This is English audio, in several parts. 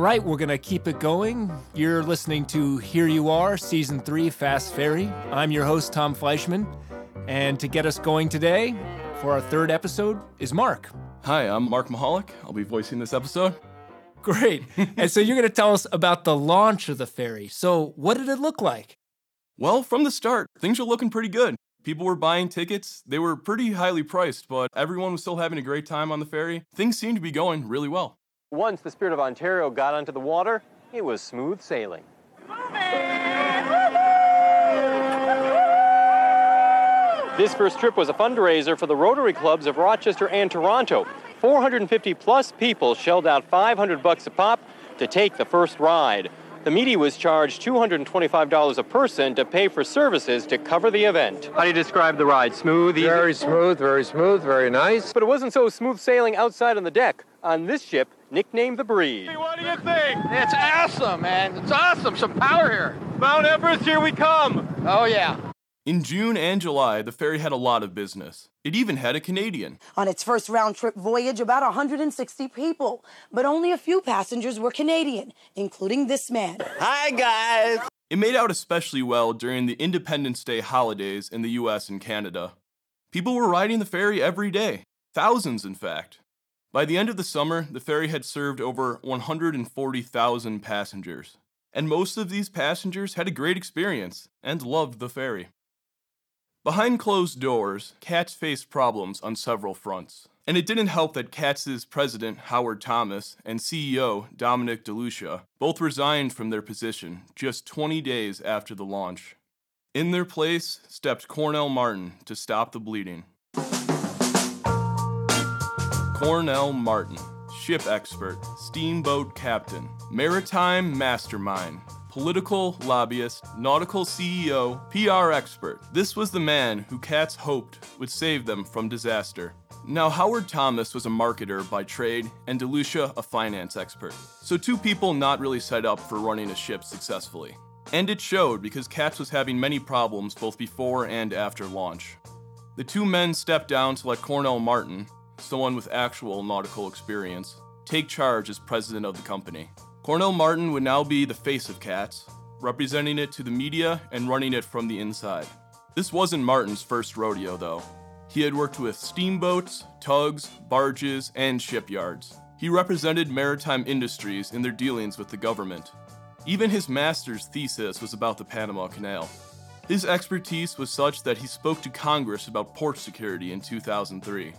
Right, we're going to keep it going. You're listening to Here You Are, Season 3 Fast Ferry. I'm your host, Tom Fleischman. And to get us going today for our third episode is Mark. Hi, I'm Mark Mahalik. I'll be voicing this episode. Great. and so you're going to tell us about the launch of the ferry. So, what did it look like? Well, from the start, things were looking pretty good. People were buying tickets. They were pretty highly priced, but everyone was still having a great time on the ferry. Things seemed to be going really well. Once the Spirit of Ontario got onto the water, it was smooth sailing. This first trip was a fundraiser for the Rotary Clubs of Rochester and Toronto. 450 plus people shelled out 500 bucks a pop to take the first ride. The media was charged $225 a person to pay for services to cover the event. How do you describe the ride? Smooth, easy? Very smooth, very smooth, very nice. But it wasn't so smooth sailing outside on the deck. On this ship, nicknamed the Breeze. What do you think? It's awesome, man. It's awesome. Some power here. Mount Everest, here we come. Oh, yeah. In June and July, the ferry had a lot of business. It even had a Canadian. On its first round trip voyage, about 160 people, but only a few passengers were Canadian, including this man. Hi, guys. It made out especially well during the Independence Day holidays in the US and Canada. People were riding the ferry every day, thousands, in fact. By the end of the summer, the ferry had served over 140,000 passengers. And most of these passengers had a great experience and loved the ferry. Behind closed doors, CATS faced problems on several fronts. And it didn't help that CATS's president, Howard Thomas, and CEO, Dominic DeLucia, both resigned from their position just 20 days after the launch. In their place stepped Cornell Martin to stop the bleeding. Cornell Martin, ship expert, steamboat captain, maritime mastermind, political lobbyist, nautical CEO, PR expert. This was the man who Cats hoped would save them from disaster. Now, Howard Thomas was a marketer by trade, and DeLucia a finance expert. So, two people not really set up for running a ship successfully. And it showed because Cats was having many problems both before and after launch. The two men stepped down to let Cornell Martin, someone with actual nautical experience, take charge as president of the company. Cornell Martin would now be the face of Cats, representing it to the media and running it from the inside. This wasn't Martin's first rodeo, though. He had worked with steamboats, tugs, barges, and shipyards. He represented maritime industries in their dealings with the government. Even his master's thesis was about the Panama Canal. His expertise was such that he spoke to Congress about port security in 2003.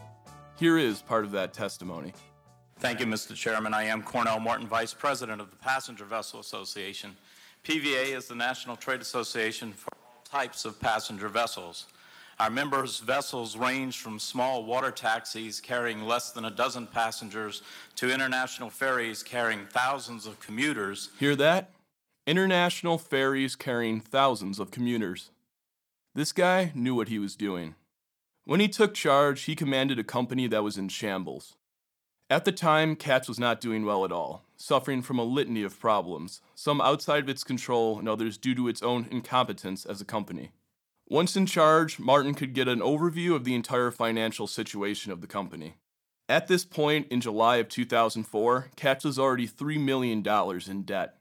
Here is part of that testimony. Thank you, Mr. Chairman. I am Cornell Martin, Vice President of the Passenger Vessel Association. PVA is the National Trade Association for all types of passenger vessels. Our members' vessels range from small water taxis carrying less than a dozen passengers to international ferries carrying thousands of commuters. Hear that? International ferries carrying thousands of commuters. This guy knew what he was doing. When he took charge, he commanded a company that was in shambles. At the time, Cats was not doing well at all, suffering from a litany of problems, some outside of its control and others due to its own incompetence as a company. Once in charge, Martin could get an overview of the entire financial situation of the company. At this point, in July of 2004, Cats was already $3 million in debt.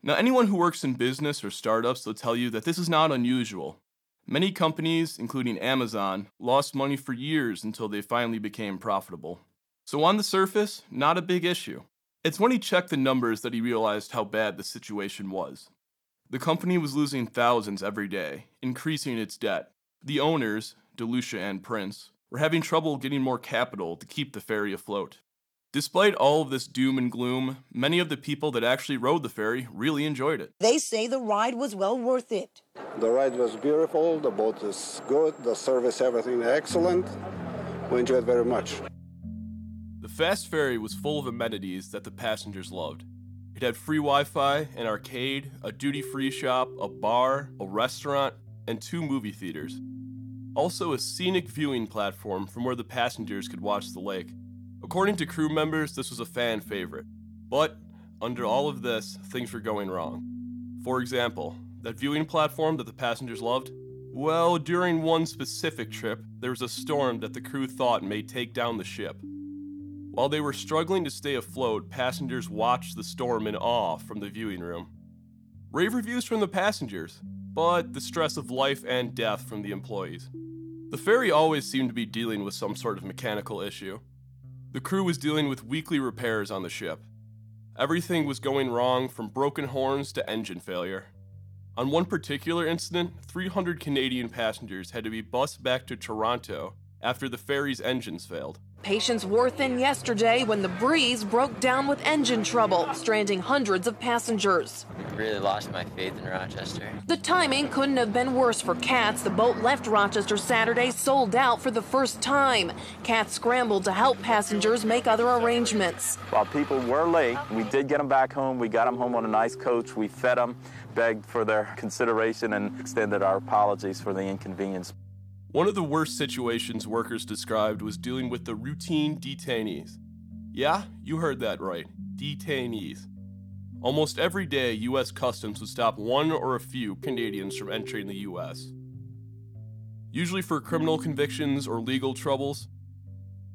Now, anyone who works in business or startups will tell you that this is not unusual. Many companies, including Amazon, lost money for years until they finally became profitable. So, on the surface, not a big issue. It's when he checked the numbers that he realized how bad the situation was. The company was losing thousands every day, increasing its debt. The owners, DeLucia and Prince, were having trouble getting more capital to keep the ferry afloat. Despite all of this doom and gloom, many of the people that actually rode the ferry really enjoyed it. They say the ride was well worth it. The ride was beautiful, the boat is good, the service, everything excellent. We enjoyed very much. The fast ferry was full of amenities that the passengers loved. It had free Wi Fi, an arcade, a duty free shop, a bar, a restaurant, and two movie theaters. Also, a scenic viewing platform from where the passengers could watch the lake. According to crew members, this was a fan favorite. But, under all of this, things were going wrong. For example, that viewing platform that the passengers loved? Well, during one specific trip, there was a storm that the crew thought may take down the ship. While they were struggling to stay afloat, passengers watched the storm in awe from the viewing room. Rave reviews from the passengers, but the stress of life and death from the employees. The ferry always seemed to be dealing with some sort of mechanical issue. The crew was dealing with weekly repairs on the ship. Everything was going wrong from broken horns to engine failure. On one particular incident, 300 Canadian passengers had to be bused back to Toronto after the ferry's engines failed. Patience wore thin yesterday when the breeze broke down with engine trouble, stranding hundreds of passengers. I really lost my faith in Rochester. The timing couldn't have been worse for CATS. The boat left Rochester Saturday sold out for the first time. CATS scrambled to help passengers make other arrangements. While people were late, we did get them back home. We got them home on a nice coach. We fed them, begged for their consideration, and extended our apologies for the inconvenience. One of the worst situations workers described was dealing with the routine detainees. Yeah, you heard that right. Detainees. Almost every day, U.S. Customs would stop one or a few Canadians from entering the U.S. Usually for criminal convictions or legal troubles.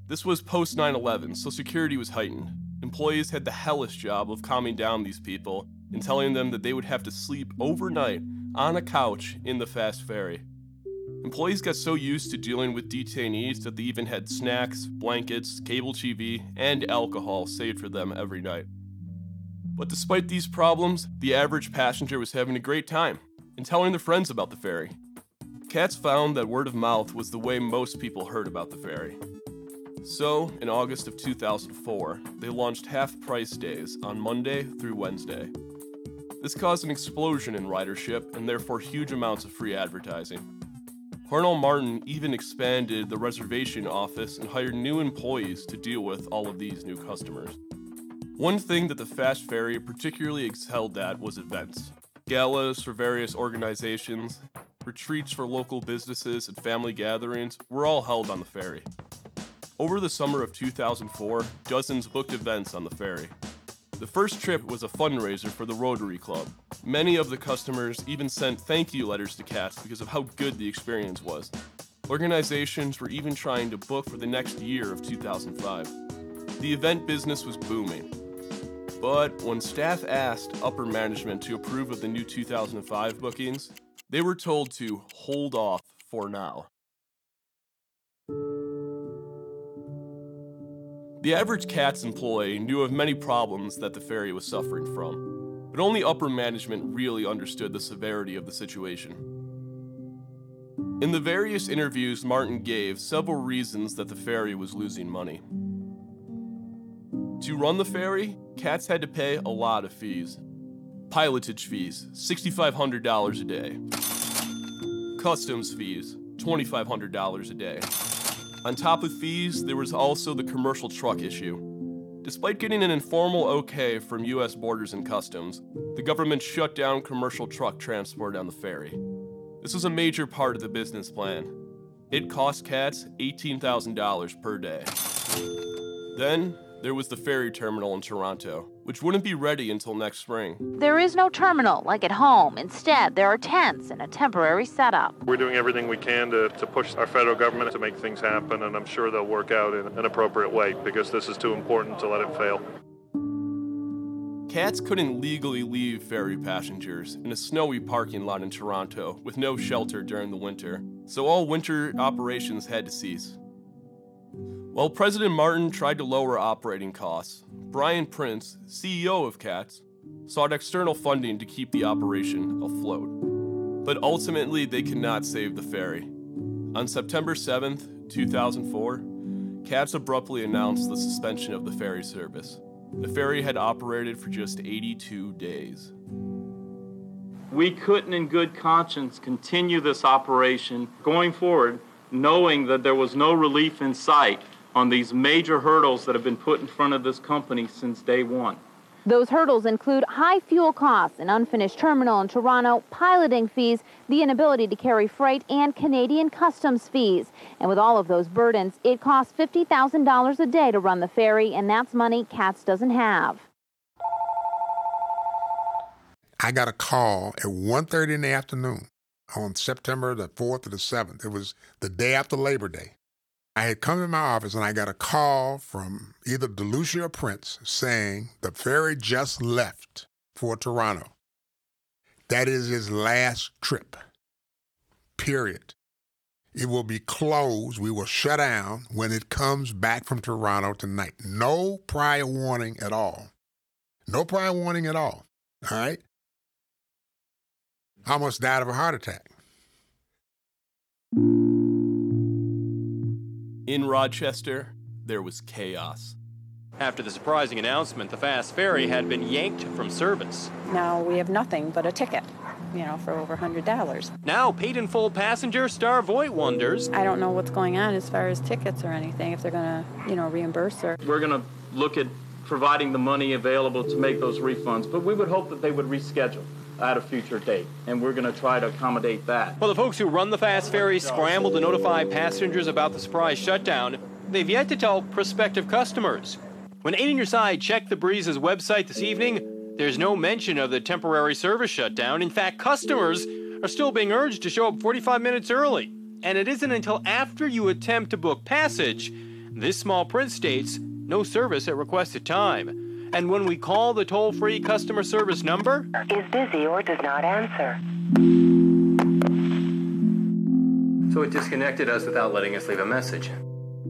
This was post 9 11, so security was heightened. Employees had the hellish job of calming down these people and telling them that they would have to sleep overnight on a couch in the fast ferry. Employees got so used to dealing with detainees that they even had snacks, blankets, cable TV, and alcohol saved for them every night. But despite these problems, the average passenger was having a great time and telling their friends about the ferry. CATS found that word of mouth was the way most people heard about the ferry. So, in August of 2004, they launched half price days on Monday through Wednesday. This caused an explosion in ridership and therefore huge amounts of free advertising. Cornell Martin even expanded the reservation office and hired new employees to deal with all of these new customers. One thing that the Fast Ferry particularly excelled at was events galas for various organizations, retreats for local businesses, and family gatherings were all held on the ferry. Over the summer of 2004, dozens booked events on the ferry. The first trip was a fundraiser for the Rotary Club. Many of the customers even sent thank you letters to CATS because of how good the experience was. Organizations were even trying to book for the next year of 2005. The event business was booming. But when staff asked upper management to approve of the new 2005 bookings, they were told to hold off for now. The average CATS employee knew of many problems that the ferry was suffering from, but only upper management really understood the severity of the situation. In the various interviews Martin gave several reasons that the ferry was losing money. To run the ferry, CATS had to pay a lot of fees. Pilotage fees, $6,500 a day. Customs fees, $2,500 a day. On top of fees, there was also the commercial truck issue. Despite getting an informal okay from US Borders and Customs, the government shut down commercial truck transport on the ferry. This was a major part of the business plan. It cost CATS $18,000 per day. Then, there was the ferry terminal in Toronto, which wouldn't be ready until next spring. There is no terminal like at home. Instead, there are tents and a temporary setup. We're doing everything we can to, to push our federal government to make things happen, and I'm sure they'll work out in an appropriate way because this is too important to let it fail. CATS couldn't legally leave ferry passengers in a snowy parking lot in Toronto with no shelter during the winter, so all winter operations had to cease. While President Martin tried to lower operating costs, Brian Prince, CEO of CATS, sought external funding to keep the operation afloat. But ultimately, they could not save the ferry. On September 7th, 2004, CATS abruptly announced the suspension of the ferry service. The ferry had operated for just 82 days. We couldn't, in good conscience, continue this operation going forward, knowing that there was no relief in sight on these major hurdles that have been put in front of this company since day one. Those hurdles include high fuel costs, an unfinished terminal in Toronto, piloting fees, the inability to carry freight, and Canadian customs fees. And with all of those burdens, it costs $50,000 a day to run the ferry, and that's money CATS doesn't have. I got a call at 1.30 in the afternoon on September the 4th or the 7th. It was the day after Labor Day. I had come in my office and I got a call from either DeLucia or Prince saying the ferry just left for Toronto. That is his last trip. Period. It will be closed. We will shut down when it comes back from Toronto tonight. No prior warning at all. No prior warning at all. All right? I almost died of a heart attack. In Rochester, there was chaos. After the surprising announcement, the fast ferry had been yanked from service. Now we have nothing but a ticket, you know, for over $100. Now, paid in full passenger Star Voigt wonders. I don't know what's going on as far as tickets or anything, if they're going to, you know, reimburse her. We're going to look at providing the money available to make those refunds, but we would hope that they would reschedule at a future date, and we're going to try to accommodate that. Well, the folks who run the fast ferry scrambled to notify passengers about the surprise shutdown. They've yet to tell prospective customers. When Eight on Your Side checked the Breeze's website this evening, there's no mention of the temporary service shutdown. In fact, customers are still being urged to show up 45 minutes early. And it isn't until after you attempt to book passage, this small print states no service at requested time. And when we call the toll free customer service number, is busy or does not answer. So it disconnected us without letting us leave a message.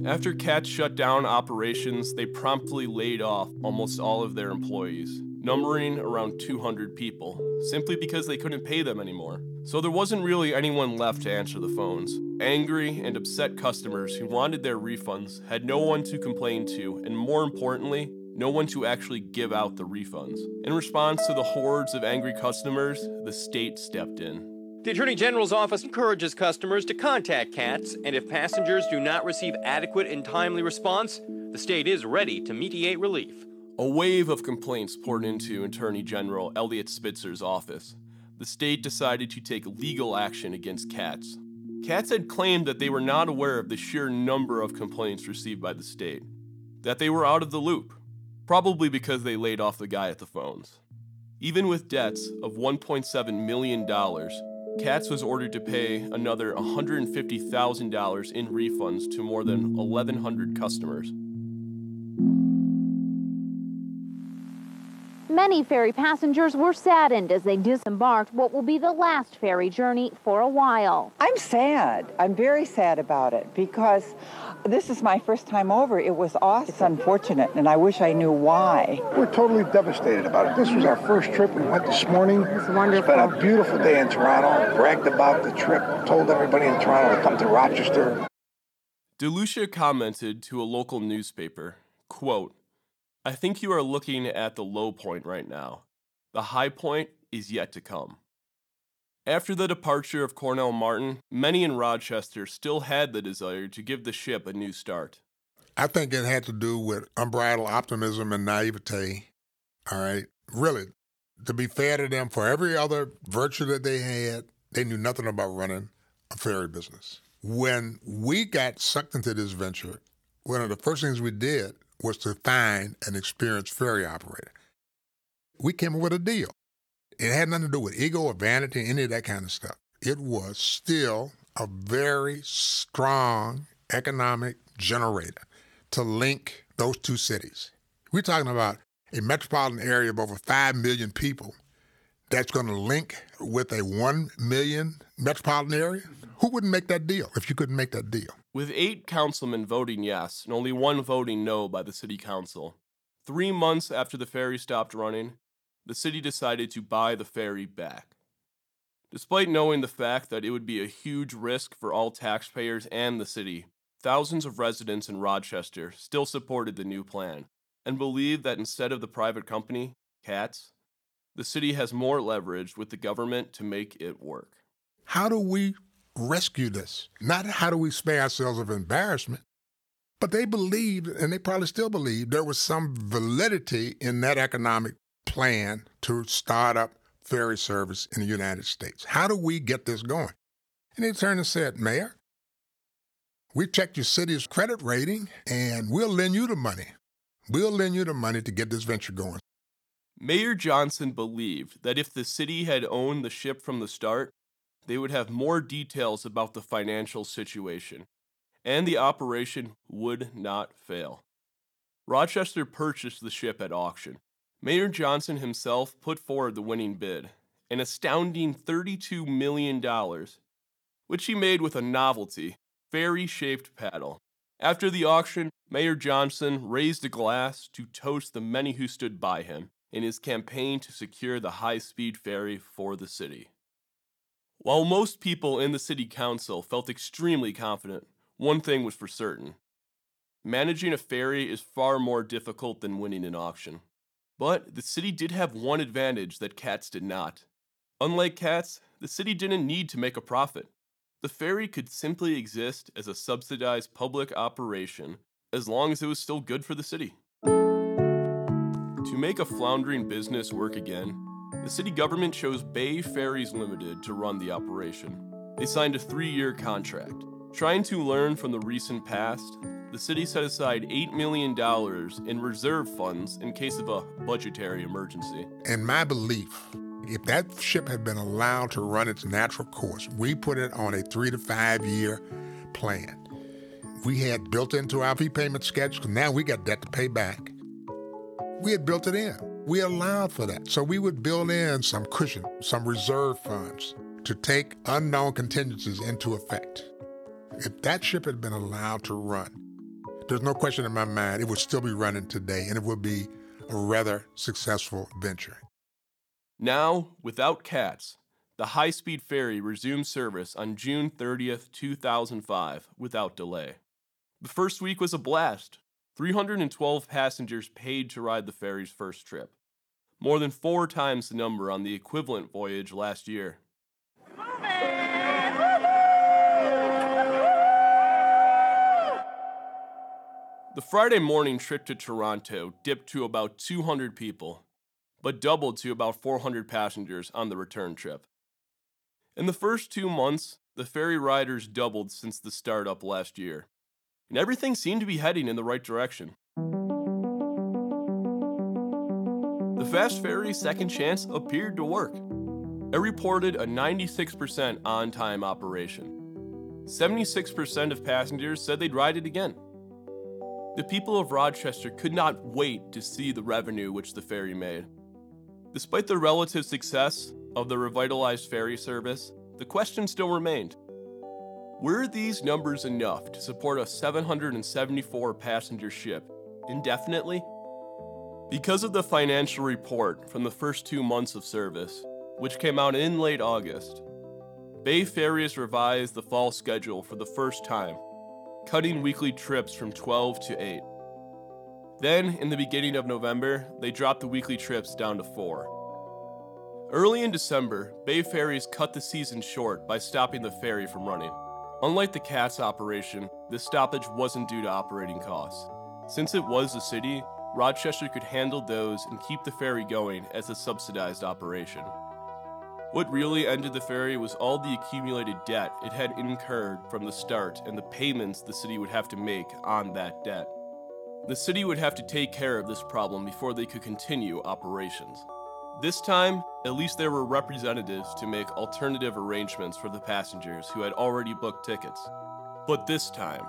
After CATS shut down operations, they promptly laid off almost all of their employees, numbering around 200 people, simply because they couldn't pay them anymore. So there wasn't really anyone left to answer the phones. Angry and upset customers who wanted their refunds had no one to complain to, and more importantly, no one to actually give out the refunds. In response to the hordes of angry customers, the state stepped in. The Attorney General's office encourages customers to contact CATS, and if passengers do not receive adequate and timely response, the state is ready to mediate relief. A wave of complaints poured into Attorney General Eliot Spitzer's office. The state decided to take legal action against CATS. CATS had claimed that they were not aware of the sheer number of complaints received by the state, that they were out of the loop, probably because they laid off the guy at the phones. Even with debts of $1.7 million, CATS was ordered to pay another $150,000 in refunds to more than 1,100 customers. Many ferry passengers were saddened as they disembarked what will be the last ferry journey for a while. I'm sad. I'm very sad about it because this is my first time over. It was awesome. It's unfortunate, and I wish I knew why. We're totally devastated about it. This was our first trip. We went this morning. It's wonderful. Spent a beautiful day in Toronto. Bragged about the trip. Told everybody in Toronto to come to Rochester. DeLucia commented to a local newspaper, quote, I think you are looking at the low point right now. The high point is yet to come. After the departure of Cornell Martin, many in Rochester still had the desire to give the ship a new start. I think it had to do with unbridled optimism and naivete. All right. Really, to be fair to them, for every other virtue that they had, they knew nothing about running a ferry business. When we got sucked into this venture, one of the first things we did was to find an experienced ferry operator. We came up with a deal. It had nothing to do with ego or vanity, any of that kind of stuff. It was still a very strong economic generator to link those two cities. We're talking about a metropolitan area of over 5 million people that's going to link with a 1 million metropolitan area. Mm-hmm. Who wouldn't make that deal if you couldn't make that deal? With eight councilmen voting yes and only one voting no by the city council, three months after the ferry stopped running, the city decided to buy the ferry back. Despite knowing the fact that it would be a huge risk for all taxpayers and the city, thousands of residents in Rochester still supported the new plan and believed that instead of the private company, CATS, the city has more leverage with the government to make it work. How do we rescue this? Not how do we spare ourselves of embarrassment, but they believed, and they probably still believe, there was some validity in that economic plan to start up ferry service in the United States. How do we get this going? And they turned and said, Mayor, we checked your city's credit rating and we'll lend you the money. We'll lend you the money to get this venture going. Mayor Johnson believed that if the city had owned the ship from the start, they would have more details about the financial situation, and the operation would not fail. Rochester purchased the ship at auction. Mayor Johnson himself put forward the winning bid, an astounding $32 million, which he made with a novelty, ferry shaped paddle. After the auction, Mayor Johnson raised a glass to toast the many who stood by him in his campaign to secure the high speed ferry for the city. While most people in the city council felt extremely confident, one thing was for certain managing a ferry is far more difficult than winning an auction. But the city did have one advantage that CATS did not. Unlike CATS, the city didn't need to make a profit. The ferry could simply exist as a subsidized public operation as long as it was still good for the city. To make a floundering business work again, the city government chose Bay Ferries Limited to run the operation. They signed a three year contract. Trying to learn from the recent past, the city set aside $8 million in reserve funds in case of a budgetary emergency. In my belief, if that ship had been allowed to run its natural course, we put it on a three to five year plan. We had built into our repayment schedule, now we got debt to pay back. We had built it in. We allowed for that. So we would build in some cushion, some reserve funds to take unknown contingencies into effect. If that ship had been allowed to run, there's no question in my mind it would still be running today and it would be a rather successful venture. Now, without cats, the high speed ferry resumed service on June 30th, 2005, without delay. The first week was a blast. 312 passengers paid to ride the ferry's first trip, more than four times the number on the equivalent voyage last year. The Friday morning trip to Toronto dipped to about 200 people, but doubled to about 400 passengers on the return trip. In the first two months, the ferry riders doubled since the startup last year and everything seemed to be heading in the right direction. The Fast Ferry second chance appeared to work. It reported a 96% on time operation. 76% of passengers said they'd ride it again. The people of Rochester could not wait to see the revenue which the ferry made. Despite the relative success of the revitalized ferry service, the question still remained were these numbers enough to support a 774 passenger ship indefinitely? Because of the financial report from the first two months of service, which came out in late August, Bay Ferries revised the fall schedule for the first time, cutting weekly trips from 12 to 8. Then, in the beginning of November, they dropped the weekly trips down to 4. Early in December, Bay Ferries cut the season short by stopping the ferry from running. Unlike the CATS operation, this stoppage wasn't due to operating costs. Since it was a city, Rochester could handle those and keep the ferry going as a subsidized operation. What really ended the ferry was all the accumulated debt it had incurred from the start and the payments the city would have to make on that debt. The city would have to take care of this problem before they could continue operations. This time, at least there were representatives to make alternative arrangements for the passengers who had already booked tickets. But this time,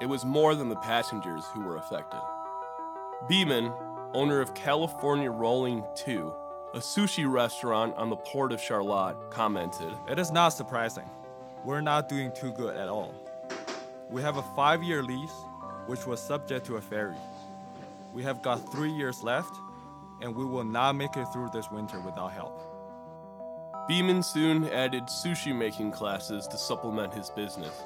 it was more than the passengers who were affected. Beeman, owner of California Rolling 2, a sushi restaurant on the port of Charlotte, commented It is not surprising. We're not doing too good at all. We have a five year lease, which was subject to a ferry. We have got three years left, and we will not make it through this winter without help. Beeman soon added sushi making classes to supplement his business.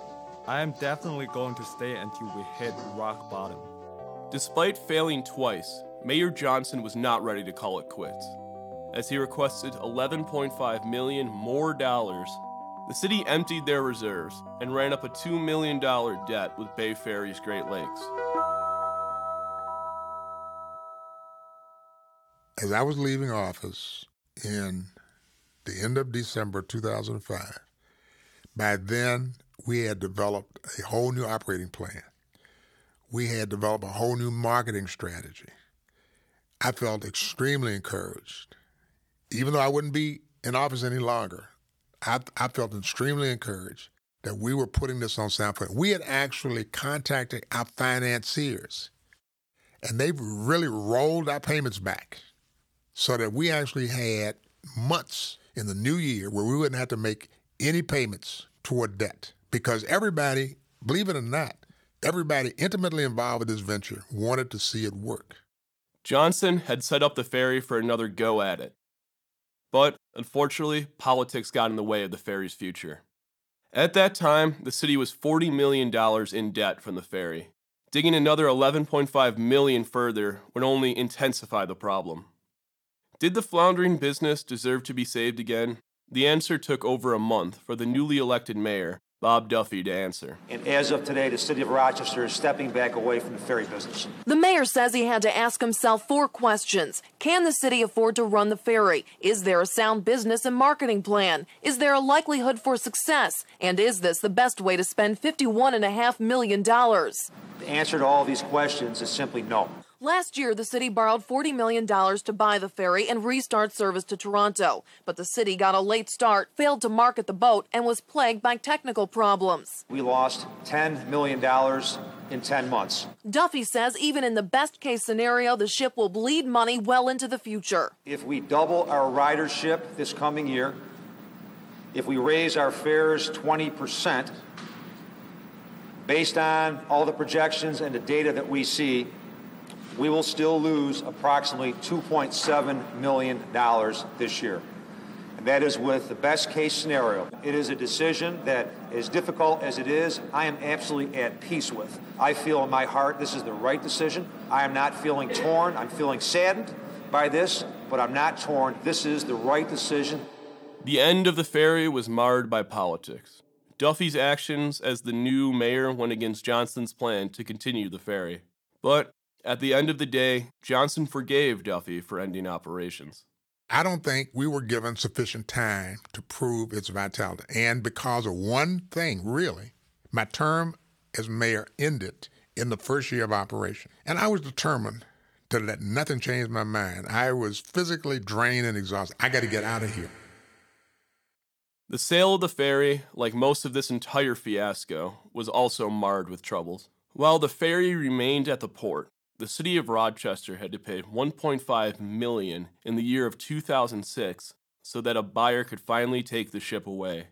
I am definitely going to stay until we hit rock bottom. Despite failing twice, Mayor Johnson was not ready to call it quits. As he requested 11.5 million more dollars, the city emptied their reserves and ran up a $2 million debt with Bay Ferries Great Lakes. as I was leaving office in the end of December 2005, by then we had developed a whole new operating plan. We had developed a whole new marketing strategy. I felt extremely encouraged. Even though I wouldn't be in office any longer, I, I felt extremely encouraged that we were putting this on sound footing. We had actually contacted our financiers, and they really rolled our payments back so that we actually had months in the new year where we wouldn't have to make any payments toward debt because everybody, believe it or not, everybody intimately involved with this venture wanted to see it work. Johnson had set up the ferry for another go at it. But unfortunately, politics got in the way of the ferry's future. At that time, the city was $40 million in debt from the ferry. Digging another 11.5 million further would only intensify the problem. Did the floundering business deserve to be saved again? The answer took over a month for the newly elected mayor, Bob Duffy, to answer. And as of today, the city of Rochester is stepping back away from the ferry business. The mayor says he had to ask himself four questions. Can the city afford to run the ferry? Is there a sound business and marketing plan? Is there a likelihood for success? And is this the best way to spend $51.5 million? The answer to all these questions is simply no. Last year, the city borrowed $40 million to buy the ferry and restart service to Toronto. But the city got a late start, failed to market the boat, and was plagued by technical problems. We lost $10 million in 10 months. Duffy says even in the best case scenario, the ship will bleed money well into the future. If we double our ridership this coming year, if we raise our fares 20%, based on all the projections and the data that we see, we will still lose approximately $2.7 million this year. And that is with the best case scenario. It is a decision that, as difficult as it is, I am absolutely at peace with. I feel in my heart this is the right decision. I am not feeling torn. I'm feeling saddened by this, but I'm not torn. This is the right decision. The end of the ferry was marred by politics. Duffy's actions as the new mayor went against Johnson's plan to continue the ferry. But at the end of the day, Johnson forgave Duffy for ending operations. I don't think we were given sufficient time to prove its vitality. And because of one thing, really, my term as mayor ended in the first year of operation. And I was determined to let nothing change my mind. I was physically drained and exhausted. I got to get out of here. The sale of the ferry, like most of this entire fiasco, was also marred with troubles. While the ferry remained at the port, the city of Rochester had to pay 1.5 million in the year of 2006 so that a buyer could finally take the ship away.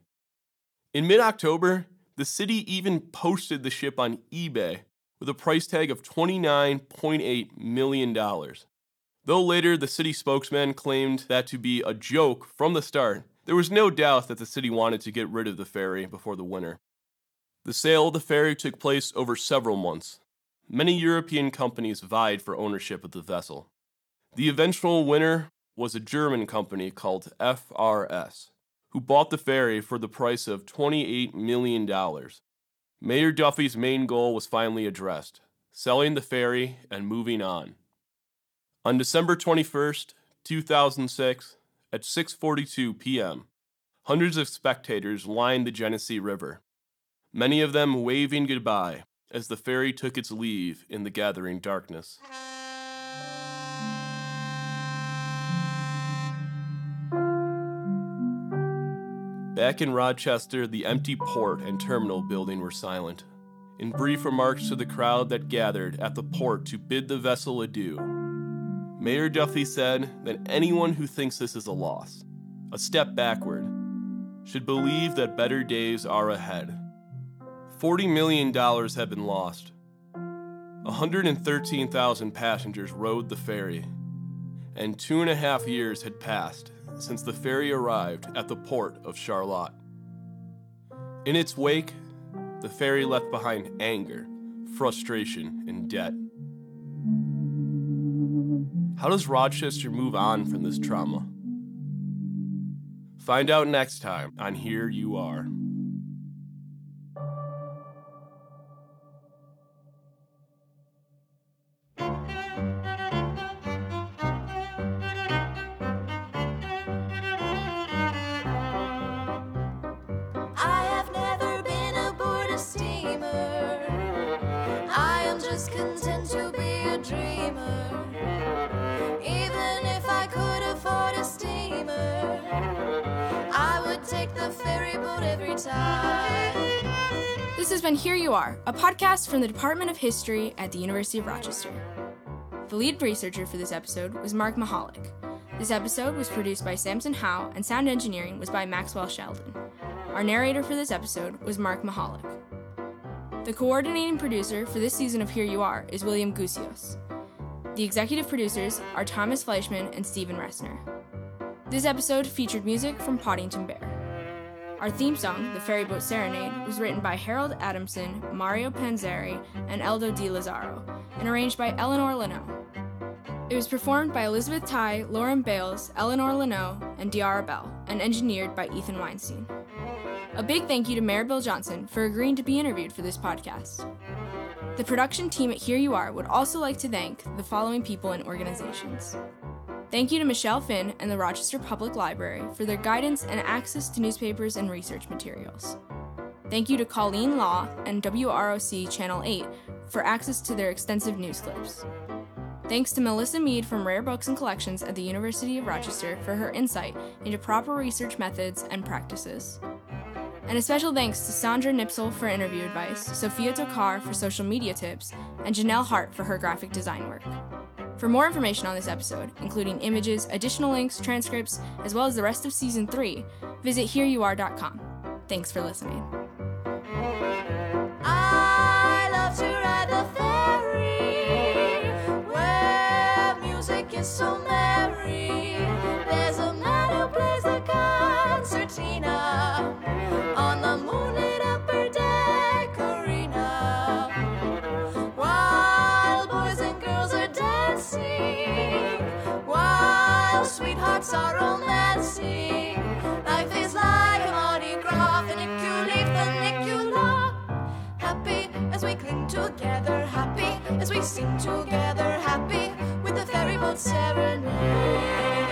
In mid-October, the city even posted the ship on eBay with a price tag of $29.8 million. Though later the city spokesman claimed that to be a joke from the start, there was no doubt that the city wanted to get rid of the ferry before the winter. The sale of the ferry took place over several months, many European companies vied for ownership of the vessel. The eventual winner was a German company called FRS, who bought the ferry for the price of $28 million. Mayor Duffy's main goal was finally addressed selling the ferry and moving on. On December 21st, 2006, at 6:42 p.m., hundreds of spectators lined the Genesee River, many of them waving goodbye as the ferry took its leave in the gathering darkness. Back in Rochester, the empty port and terminal building were silent. In brief remarks to the crowd that gathered at the port to bid the vessel adieu, Mayor Duffy said that anyone who thinks this is a loss, a step backward, should believe that better days are ahead. $40 million had been lost. 113,000 passengers rode the ferry, and two and a half years had passed since the ferry arrived at the port of Charlotte. In its wake, the ferry left behind anger, frustration, and debt. How does Rochester move on from this trauma? Find out next time on Here You Are. The ferry boat every time. This has been Here You Are, a podcast from the Department of History at the University of Rochester. The lead researcher for this episode was Mark Mahalik. This episode was produced by Samson Howe, and sound engineering was by Maxwell Sheldon. Our narrator for this episode was Mark Mahalik. The coordinating producer for this season of Here You Are is William Gusios. The executive producers are Thomas Fleischman and Stephen Resner. This episode featured music from Podington Bear. Our theme song, The Ferryboat Serenade, was written by Harold Adamson, Mario Panzeri, and Eldo Di Lazzaro, and arranged by Eleanor Leno. It was performed by Elizabeth Ty, Lauren Bales, Eleanor Leno, and Diara Bell, and engineered by Ethan Weinstein. A big thank you to Mayor Bill Johnson for agreeing to be interviewed for this podcast. The production team at Here You Are would also like to thank the following people and organizations. Thank you to Michelle Finn and the Rochester Public Library for their guidance and access to newspapers and research materials. Thank you to Colleen Law and WROC Channel 8 for access to their extensive news clips. Thanks to Melissa Mead from Rare Books and Collections at the University of Rochester for her insight into proper research methods and practices. And a special thanks to Sandra Nipsel for interview advice, Sophia Tokar for social media tips, and Janelle Hart for her graphic design work. For more information on this episode, including images, additional links, transcripts, as well as the rest of season 3, visit hereyouare.com. Thanks for listening. As we cling together, happy as we sing together, happy with the ferry boat serenade.